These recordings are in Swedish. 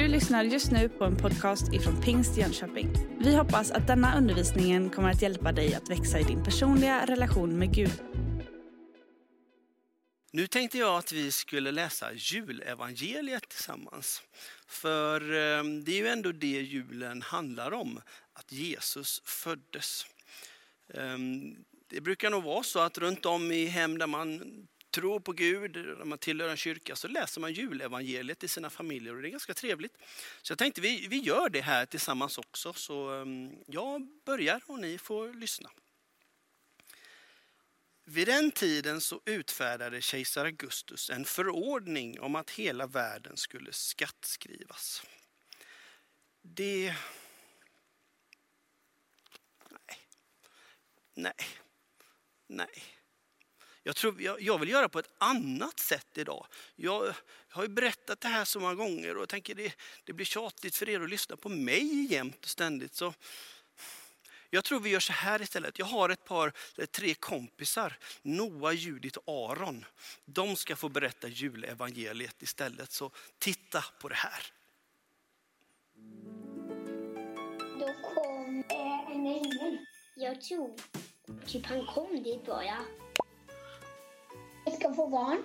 Du lyssnar just nu på en podcast ifrån Pingst Jönköping. Vi hoppas att denna undervisning kommer att hjälpa dig att växa i din personliga relation med Gud. Nu tänkte jag att vi skulle läsa julevangeliet tillsammans. För eh, det är ju ändå det julen handlar om, att Jesus föddes. Ehm, det brukar nog vara så att runt om i hem där man tror på Gud, när man tillhör en kyrka, så läser man julevangeliet i sina familjer och det är ganska trevligt. Så jag tänkte vi, vi gör det här tillsammans också, så ehm, jag börjar och ni får lyssna. Vid den tiden så utfärdade kejsar Augustus en förordning om att hela världen skulle skattskrivas. Det... Nej. Nej. Nej. Jag, tror, jag, jag, vill göra på ett annat sätt idag. Jag, jag, har ju berättat det här så många gånger och jag tänker det, det blir tjatigt för er att lyssna på mig jämt och ständigt. Så jag tror vi gör så här istället. Jag har ett par, eh, tre kompisar, Noah, Judit och Aron. De ska få berätta julevangeliet istället, så titta på det här. Då kom eh, en ängel. Jag tror typ han kom dit bara. Ska få barn.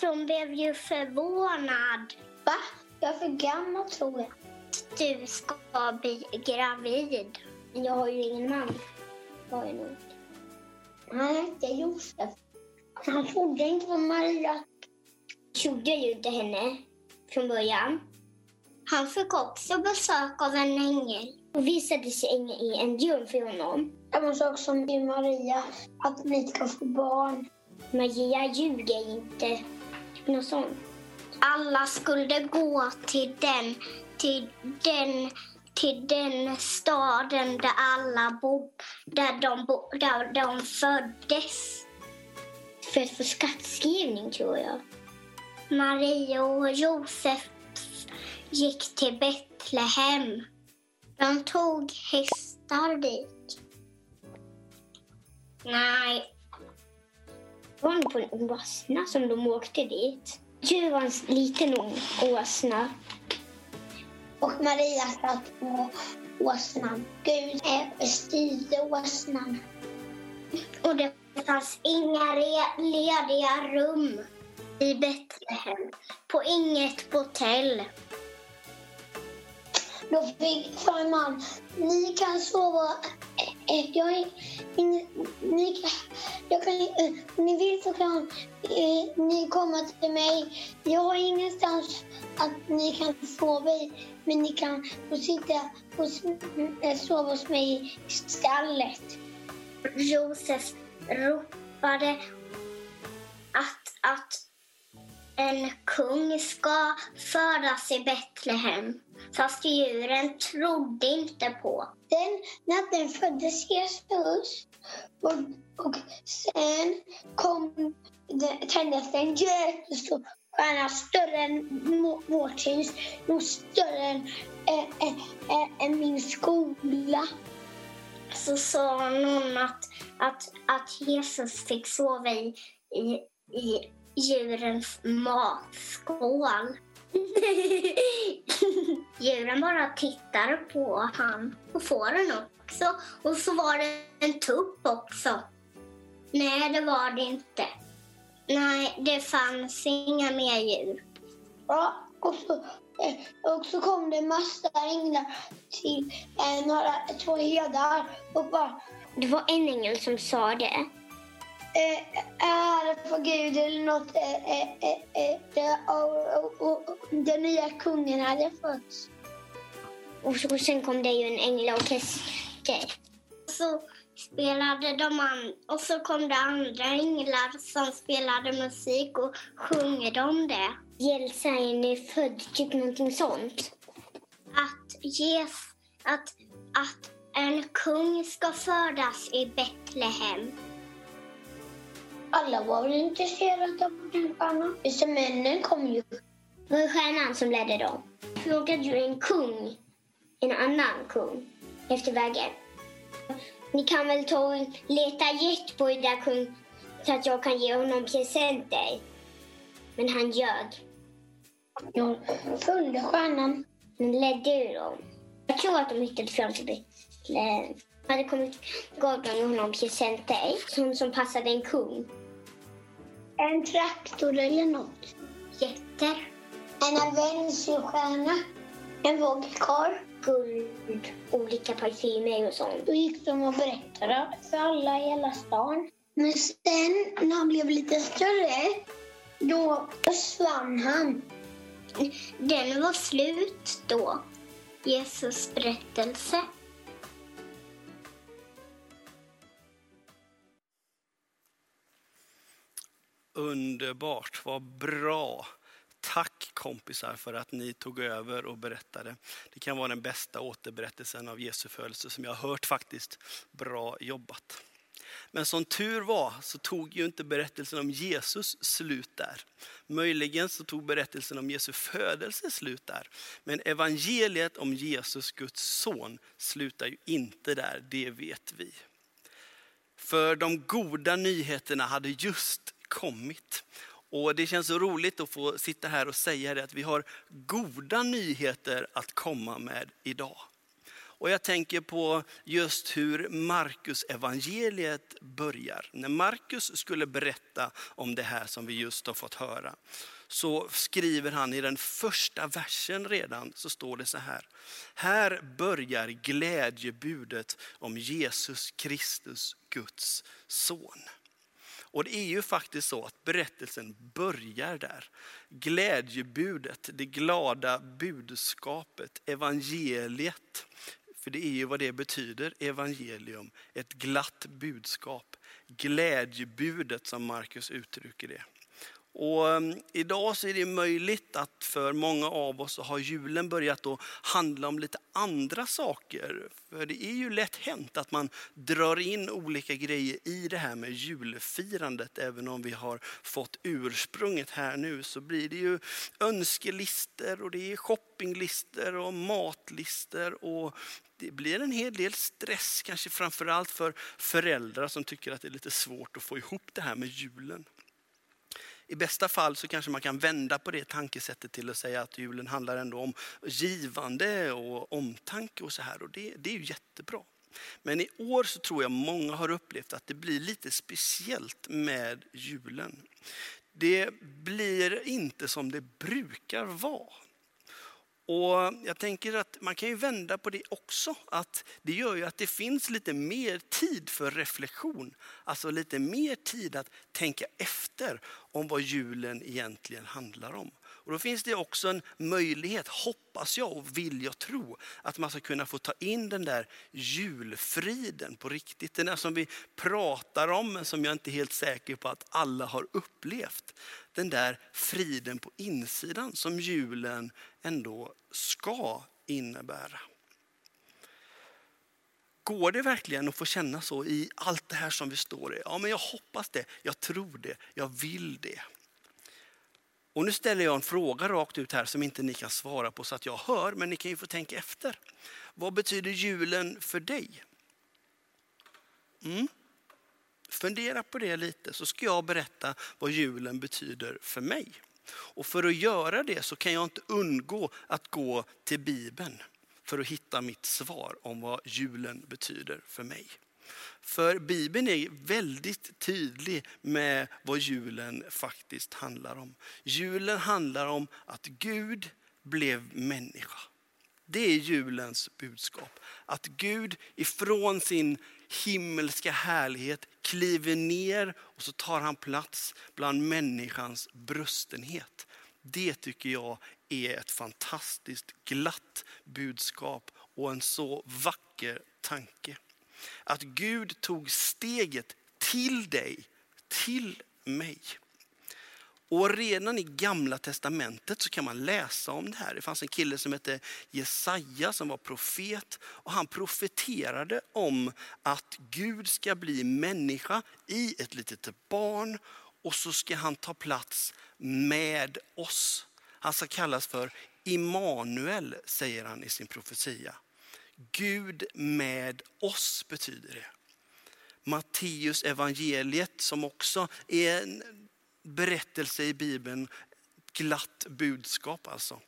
Hon blev ju förvånad. Va? Jag är för gammal tror jag. Du ska bli gravid. Jag har ju ingen man. Var jag nog. Han hette Josef. Han trodde inte på Maria. Trodde ju inte henne från början. Han fick också besök av en ängel och visade sig i en dröm för honom. Samma sak som Maria, att ni ska få barn. Maria ljuger inte. Typ något sånt. Alla skulle gå till den, till den till den staden där alla bo, där de, bo, där de föddes. För att få skattskrivning, tror jag. Maria och Josef gick till Betlehem. De tog hästar dit. Nej. Var på en åsna som de åkte dit. Det var en liten åsna. Och Maria satt på åsnan. Gud styrde åsnan. Och det fanns inga lediga rum i Betlehem. På inget hotell. Då fick sa man, ni kan sova. Eh, eh, jag ni, jag kan, eh, ni vill så kan eh, ni komma till mig. Jag har ingenstans att ni kan sova i, men ni kan få sitta och eh, sova hos mig i stallet. Josef ropade att, att en kung ska födas i Betlehem. Fast djuren trodde inte på. Den natten föddes Jesus och, och sen kom det, tändes en jättestor större än vårt hus, nog större än, äh, äh, än min skola. Så sa någon att, att, att Jesus fick sova i, i, i djurens matskål. Djuren bara tittar på han och fåren också. Och så var det en tupp också. Nej, det var det inte. Nej, det fanns inga mer djur. Ja, och så, eh, och så kom det massa änglar till eh, några, två herdar och bara... Det var en ängel som sa det eh, ära för Gud eller något. Eh, eh, eh, och, och, och, den nya kungen hade fötts. Och, så, och sen kom det ju en änglaorkester. Så spelade de an, och så kom det andra änglar som spelade musik och sjunger de det. Jelsain är född, typ någonting sånt. Att, ges, att, att en kung ska födas i Betlehem alla var väl intresserade av den stjärnan. Så männen kom ju. Det var stjärnan som ledde dem. Frågade ju en kung en annan kung efter vägen. Ni kan väl ta och leta rätt på den där kung så att jag kan ge honom presenter. Men han ljög. Jag följde stjärnan Den ledde ju dem. Jag tror att de hittade fram till Betlehem. De hade kommit gav de honom presenter som, som passade en kung. En traktor eller något. Jätter. En adventsstjärna. En vågkarl. Guld, olika parfymer och sånt. Då gick de och berättade för alla i hela stan. Men sen när han blev lite större, då försvann han. Den var slut då. Jesus berättelse. Underbart, vad bra. Tack kompisar för att ni tog över och berättade. Det kan vara den bästa återberättelsen av Jesu födelse som jag har hört faktiskt. Bra jobbat. Men som tur var så tog ju inte berättelsen om Jesus slut där. Möjligen så tog berättelsen om Jesu födelse slut där. Men evangeliet om Jesus, Guds son, slutar ju inte där, det vet vi. För de goda nyheterna hade just kommit. Och det känns så roligt att få sitta här och säga det att vi har goda nyheter att komma med idag. Och jag tänker på just hur Markus evangeliet börjar. När Markus skulle berätta om det här som vi just har fått höra så skriver han i den första versen redan så står det så här. Här börjar glädjebudet om Jesus Kristus, Guds son. Och det är ju faktiskt så att berättelsen börjar där. Glädjebudet, det glada budskapet, evangeliet. För det är ju vad det betyder, evangelium, ett glatt budskap. Glädjebudet som Markus uttrycker det. Och ehm, idag så är det möjligt att för många av oss så har julen börjat att handla om lite andra saker. För det är ju lätt hänt att man drar in olika grejer i det här med julfirandet. Även om vi har fått ursprunget här nu så blir det ju önskelister och det är shoppinglister och matlister och det blir en hel del stress, kanske framförallt för föräldrar som tycker att det är lite svårt att få ihop det här med julen. I bästa fall så kanske man kan vända på det tankesättet till att säga att julen handlar ändå om givande och omtanke och så här. Och det, det är ju jättebra. Men i år så tror jag många har upplevt att det blir lite speciellt med julen. Det blir inte som det brukar vara. Och jag tänker att man kan ju vända på det också. Att det gör ju att det finns lite mer tid för reflektion. Alltså lite mer tid att tänka efter om vad julen egentligen handlar om. Och då finns det också en möjlighet, hoppas jag och vill jag tro, att man ska kunna få ta in den där julfriden på riktigt. Den där som vi pratar om men som jag inte är helt säker på att alla har upplevt. Den där friden på insidan som julen ändå ska innebära. Går det verkligen att få känna så i allt det här som vi står i? Ja, men jag hoppas det, jag tror det, jag vill det. Och nu ställer jag en fråga rakt ut här som inte ni kan svara på så att jag hör, men ni kan ju få tänka efter. Vad betyder julen för dig? Mm. Fundera på det lite så ska jag berätta vad julen betyder för mig. Och för att göra det så kan jag inte undgå att gå till Bibeln för att hitta mitt svar om vad julen betyder för mig. För Bibeln är väldigt tydlig med vad julen faktiskt handlar om. Julen handlar om att Gud blev människa. Det är julens budskap. Att Gud ifrån sin himmelska härlighet kliver ner och så tar han plats bland människans brustenhet. Det tycker jag är ett fantastiskt glatt budskap och en så vacker tanke. Att Gud tog steget till dig, till mig. Och redan i gamla testamentet så kan man läsa om det här. Det fanns en kille som hette Jesaja som var profet och han profeterade om att Gud ska bli människa i ett litet barn och så ska han ta plats med oss. Han ska kallas för Immanuel säger han i sin profetia. Gud med oss betyder det. Matteus evangeliet som också är en berättelse i Bibeln, glatt budskap alltså.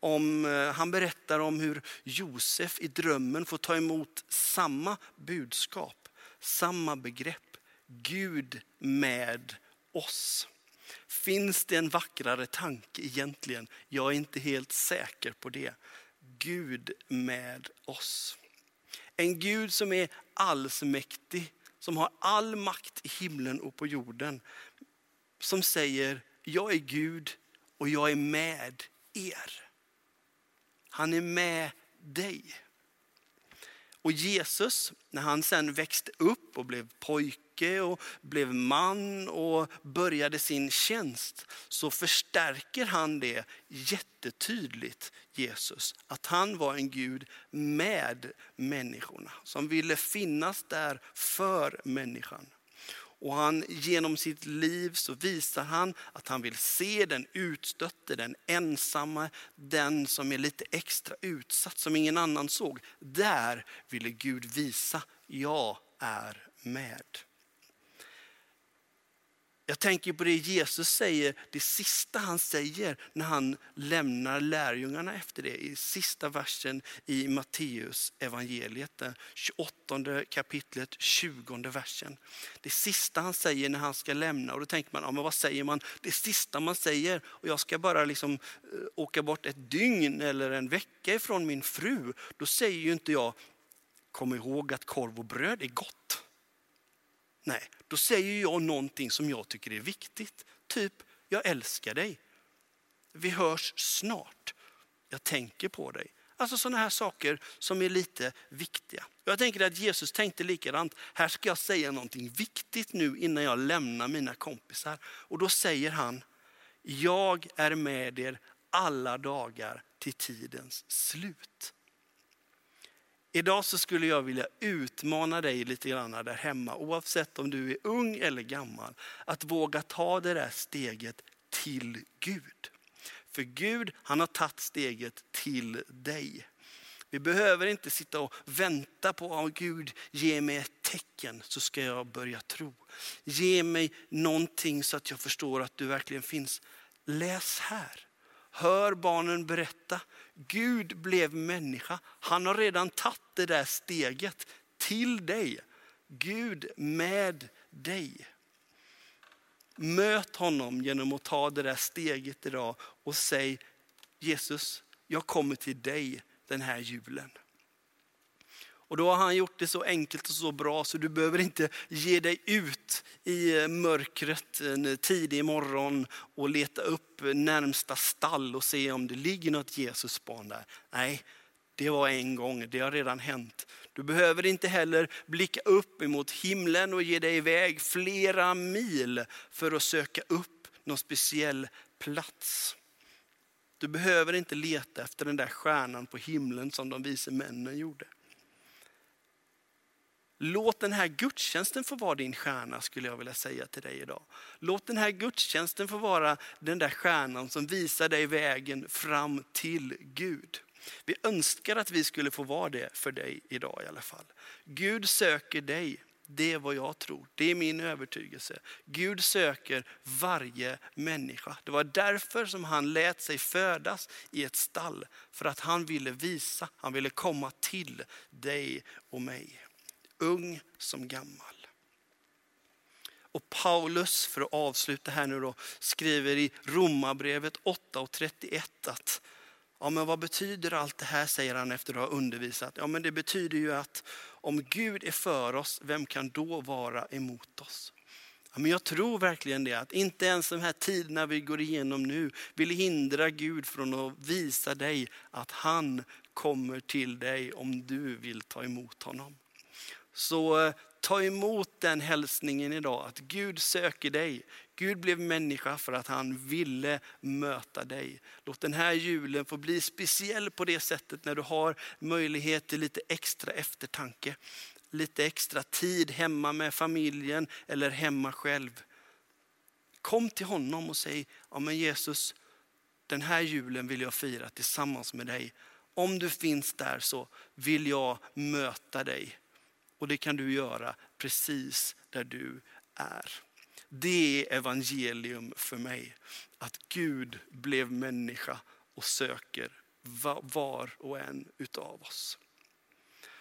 Om, eh, han berättar om hur Josef i drömmen får ta emot samma budskap, samma begrepp. Gud med oss. Finns det en vackrare tanke egentligen? Jag är inte helt säker på det. Gud med oss. En Gud som är allsmäktig, som har all makt i himlen och på jorden. Som säger, jag är Gud och jag är med er. Han är med dig. Och Jesus, när han sen växte upp och blev pojke och blev man och började sin tjänst, så förstärker han det jättetydligt, Jesus. Att han var en Gud med människorna, som ville finnas där för människan. Och han, genom sitt liv så visar han att han vill se den utstötte, den ensamma, den som är lite extra utsatt, som ingen annan såg. Där ville Gud visa, jag är med. Jag tänker på det Jesus säger, det sista han säger när han lämnar lärjungarna efter det. I sista versen i Matteus evangeliet, 28 kapitlet, 20 versen. Det sista han säger när han ska lämna, och då tänker man, ja, men vad säger man? Det sista man säger, och jag ska bara liksom eh, åka bort ett dygn eller en vecka ifrån min fru. Då säger ju inte jag, kom ihåg att korv och bröd är gott. Nej, då säger jag någonting som jag tycker är viktigt. Typ, jag älskar dig. Vi hörs snart. Jag tänker på dig. Alltså sådana här saker som är lite viktiga. Jag tänker att Jesus tänkte likadant. Här ska jag säga någonting viktigt nu innan jag lämnar mina kompisar. Och då säger han, jag är med er alla dagar till tidens slut. Idag så skulle jag vilja utmana dig lite grann där hemma, oavsett om du är ung eller gammal, att våga ta det där steget till Gud. För Gud, han har tagit steget till dig. Vi behöver inte sitta och vänta på att Gud ge mig ett tecken så ska jag börja tro. Ge mig någonting så att jag förstår att du verkligen finns. Läs här. Hör barnen berätta. Gud blev människa. Han har redan tagit det där steget till dig. Gud med dig. Möt honom genom att ta det där steget idag och säg Jesus, jag kommer till dig den här julen. Och då har han gjort det så enkelt och så bra så du behöver inte ge dig ut i eh, mörkret eh, en tidig morgon och leta upp eh, närmsta stall och se om det ligger något Jesusbarn där. Nej, det var en gång, det har redan hänt. Du behöver inte heller blicka upp emot himlen och ge dig iväg flera mil för att söka upp någon speciell plats. Du behöver inte leta efter den där stjärnan på himlen som de vise männen gjorde. Låt den här gudstjänsten få vara din stjärna skulle jag vilja säga till dig idag. Låt den här gudstjänsten få vara den där stjärnan som visar dig vägen fram till Gud. Vi önskar att vi skulle få vara det för dig idag i alla fall. Gud söker dig. Det är vad jag tror. Det är min övertygelse. Gud söker varje människa. Det var därför som han lät sig födas i ett stall. För att han ville visa, han ville komma till dig och mig ung som gammal. Och Paulus, för att avsluta här nu då, skriver i Romarbrevet 8 och 31 att Ja, men vad betyder allt det här, säger han efter att ha undervisat. Ja, men det betyder ju att om Gud är för oss, vem kan då vara emot oss? Ja, men jag tror verkligen det, att inte ens de här tiderna vi går igenom nu vill hindra Gud från att visa dig att han kommer till dig om du vill ta emot honom. Så eh, ta emot den hälsningen idag, att Gud söker dig. Gud blev människa för att han ville möta dig. Låt den här julen få bli speciell på det sättet när du har möjlighet till lite extra eftertanke. Lite extra tid hemma med familjen eller hemma själv. Kom till honom och säg, ja men Jesus, den här julen vill jag fira tillsammans med dig. Om du finns där så vill jag möta dig och det kan du göra precis där du är. Det är evangelium för mig. Att Gud blev människa och söker var och en utav oss.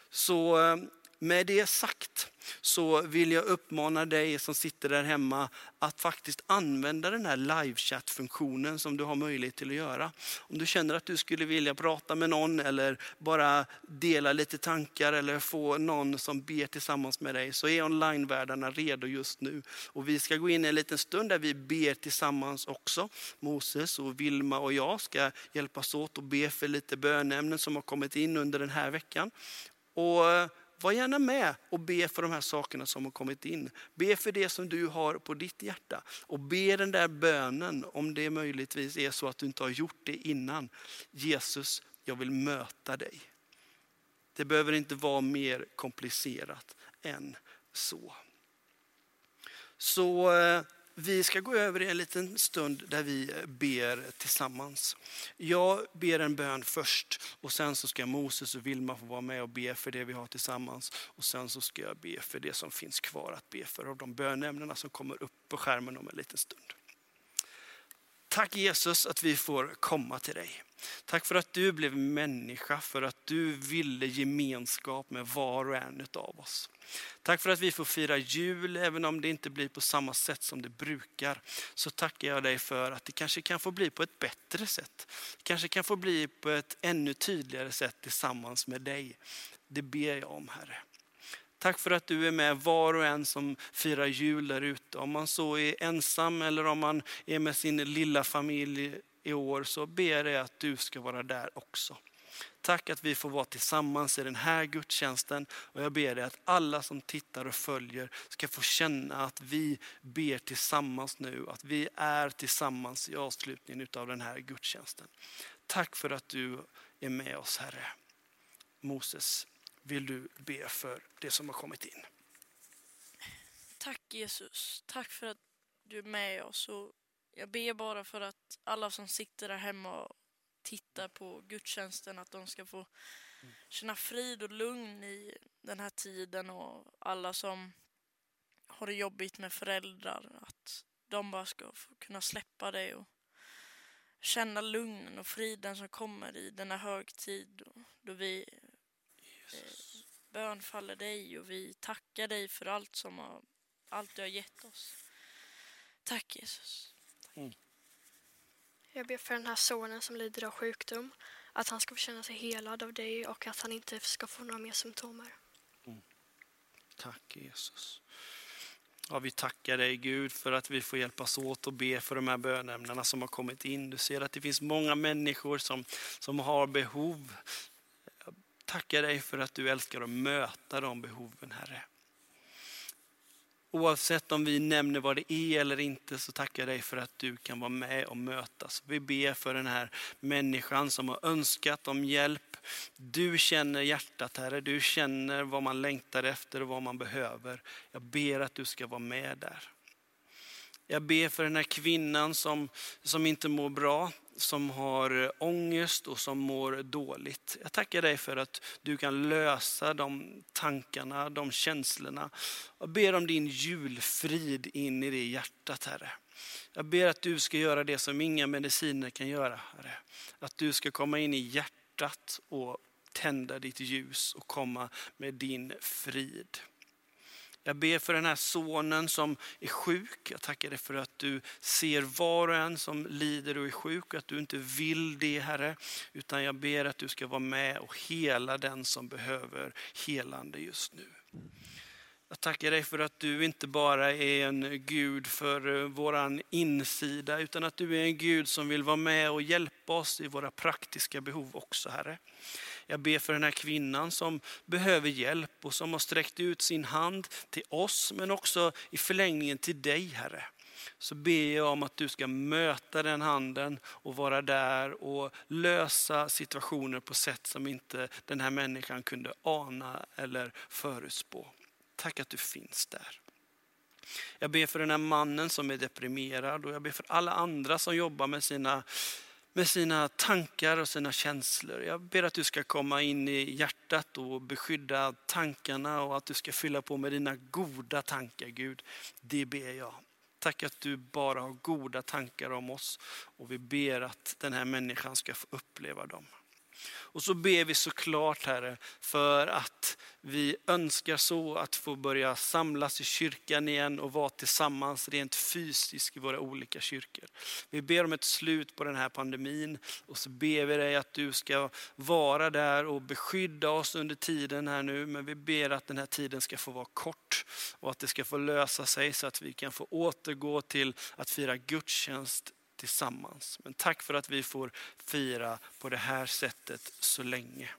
Så eh, med det sagt så vill jag uppmana dig som sitter där hemma att faktiskt använda den här livechatt-funktionen som du har möjlighet till att göra. Om du känner att du skulle vilja prata med någon eller bara dela lite tankar eller få någon som ber tillsammans med dig så är onlinevärldarna redo just nu. Och vi ska gå in i en liten stund där vi ber tillsammans också. Moses och Vilma och jag ska hjälpas åt och be för lite bönämnen som har kommit in under den här veckan. Och var gärna med och be för de här sakerna som har kommit in. Be för det som du har på ditt hjärta. Och be den där bönen om det möjligtvis är så att du inte har gjort det innan. Jesus, jag vill möta dig. Det behöver inte vara mer komplicerat än så. Så eh, vi ska gå över i en liten stund där vi ber tillsammans. Jag ber en bön först och sen så ska Moses och Vilma få vara med och be för det vi har tillsammans. Och sen så ska jag be för det som finns kvar att be för av de bönämnena som kommer upp på skärmen om en liten stund. Tack Jesus att vi får komma till dig. Tack för att du blev människa, för att du ville gemenskap med var och en av oss. Tack för att vi får fira jul, även om det inte blir på samma sätt som det brukar. Så tackar jag dig för att det kanske kan få bli på ett bättre sätt. Det kanske kan få bli på ett ännu tydligare sätt tillsammans med dig. Det ber jag om Herre. Tack för att du är med var och en som firar jul där ute. Om man så är ensam eller om man är med sin lilla familj i år så ber jag att du ska vara där också. Tack att vi får vara tillsammans i den här gudstjänsten och jag ber dig att alla som tittar och följer ska få känna att vi ber tillsammans nu, att vi är tillsammans i avslutningen av den här gudstjänsten. Tack för att du är med oss Herre. Moses, vill du be för det som har kommit in? Tack Jesus, tack för att du är med oss och jag ber bara för att alla som sitter där hemma och tittar på gudstjänsten att de ska få känna frid och lugn i den här tiden och alla som har det jobbigt med föräldrar att de bara ska få kunna släppa det och känna lugnen och friden som kommer i denna högtid då vi eh, bönfaller dig och vi tackar dig för allt som har, allt du har gett oss. Tack Jesus. Mm. Jag ber för den här sonen som lider av sjukdom. Att han ska få känna sig helad av dig och att han inte ska få några mer symptomer. Mm. Tack Jesus. Ja, vi tackar dig Gud för att vi får hjälpas åt och be för de här bönämnena som har kommit in. Du ser att det finns många människor som, som har behov. Jag tackar dig för att du älskar att möta de behoven Herre. Oavsett om vi nämner vad det är eller inte så tackar jag dig för att du kan vara med och mötas. Vi ber för den här människan som har önskat om hjälp. Du känner hjärtat Herre, du känner vad man längtar efter och vad man behöver. Jag ber att du ska vara med där. Jag ber för den här kvinnan som, som inte mår bra som har ångest och som mår dåligt. Jag tackar dig för att du kan lösa de tankarna, de känslorna. Jag ber om din julfrid in i det hjärtat Herre. Jag ber att du ska göra det som inga mediciner kan göra Herre. Att du ska komma in i hjärtat och tända ditt ljus och komma med din frid. Jag ber för den här sonen som är sjuk. Jag tackar dig för att du ser var och en som lider och är sjuk och att du inte vill det Herre. Utan jag ber att du ska vara med och hela den som behöver helande just nu. Jag tackar dig för att du inte bara är en Gud för vår våran insida, utan att du är en Gud som vill vara med och hjälpa oss i våra praktiska behov också, Herre. Jag ber för den här kvinnan som behöver hjälp och som har sträckt ut sin hand till oss, men också i förlängningen till dig, Herre. Så ber jag om att du ska möta den handen och vara där och lösa situationer på sätt som inte den här människan kunde ana eller förutspå. Tack att du finns där. Jag ber för den här mannen som är deprimerad och jag ber för alla andra som jobbar med sina med sina tankar och sina känslor. Jag ber att du ska komma in i hjärtat och beskydda tankarna och att du ska fylla på med dina goda tankar Gud. Det ber jag. Tack att du bara har goda tankar om oss och vi ber att den här människan ska få uppleva dem. Och så ber vi såklart Herre för att vi önskar så att få börja samlas i kyrkan igen och vara tillsammans rent fysiskt i våra olika kyrkor. Vi ber om ett slut på den här pandemin och så ber vi dig att du ska vara där och beskydda oss under tiden här nu. Men vi ber att den här tiden ska få vara kort och att det ska få lösa sig så att vi kan få återgå till att fira gudstjänst tillsammans. Men tack för att vi får fira på det här sättet så länge.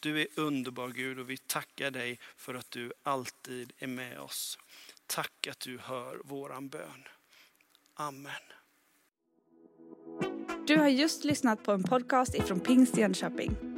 Du är underbar Gud och vi tackar dig för att du alltid är med oss. Tack att du hör våran bön. Amen. Du har just lyssnat på en podcast ifrån Pingst Jönköping.